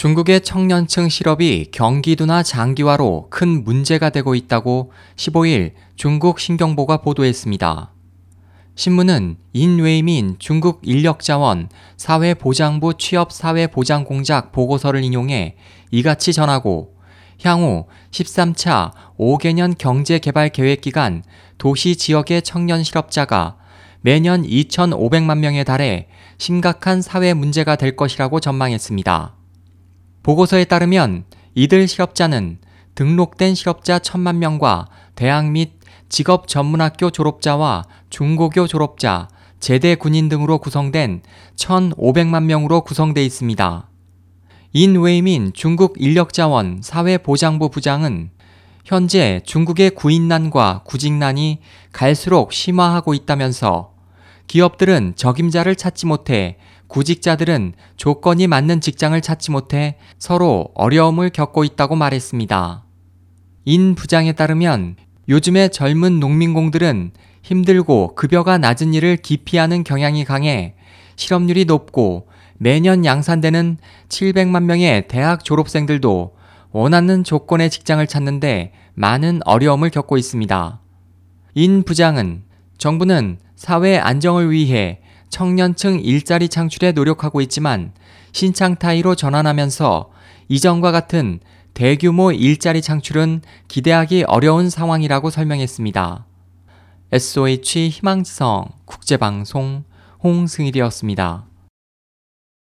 중국의 청년층 실업이 경기도나 장기화로 큰 문제가 되고 있다고 15일 중국 신경보가 보도했습니다. 신문은 인웨이민 중국 인력자원 사회보장부 취업사회보장공작 보고서를 인용해 이같이 전하고 향후 13차 5개년 경제개발계획 기간 도시 지역의 청년 실업자가 매년 2,500만 명에 달해 심각한 사회 문제가 될 것이라고 전망했습니다. 보고서에 따르면 이들 실업자는 등록된 실업자 1천만 명과 대학 및 직업 전문학교 졸업자와 중고교 졸업자, 제대 군인 등으로 구성된 1,500만 명으로 구성돼 있습니다. 인웨이민 중국 인력자원 사회보장부 부장은 현재 중국의 구인난과 구직난이 갈수록 심화하고 있다면서 기업들은 적임자를 찾지 못해 구직자들은 조건이 맞는 직장을 찾지 못해 서로 어려움을 겪고 있다고 말했습니다. 인 부장에 따르면 요즘의 젊은 농민공들은 힘들고 급여가 낮은 일을 기피하는 경향이 강해 실업률이 높고 매년 양산되는 700만 명의 대학 졸업생들도 원하는 조건의 직장을 찾는데 많은 어려움을 겪고 있습니다. 인 부장은 정부는 사회 안정을 위해 청년층 일자리 창출에 노력하고 있지만 신창타이로 전환하면서 이전과 같은 대규모 일자리 창출은 기대하기 어려운 상황이라고 설명했습니다. SOH 희망지성 국제방송 홍승일이었습니다.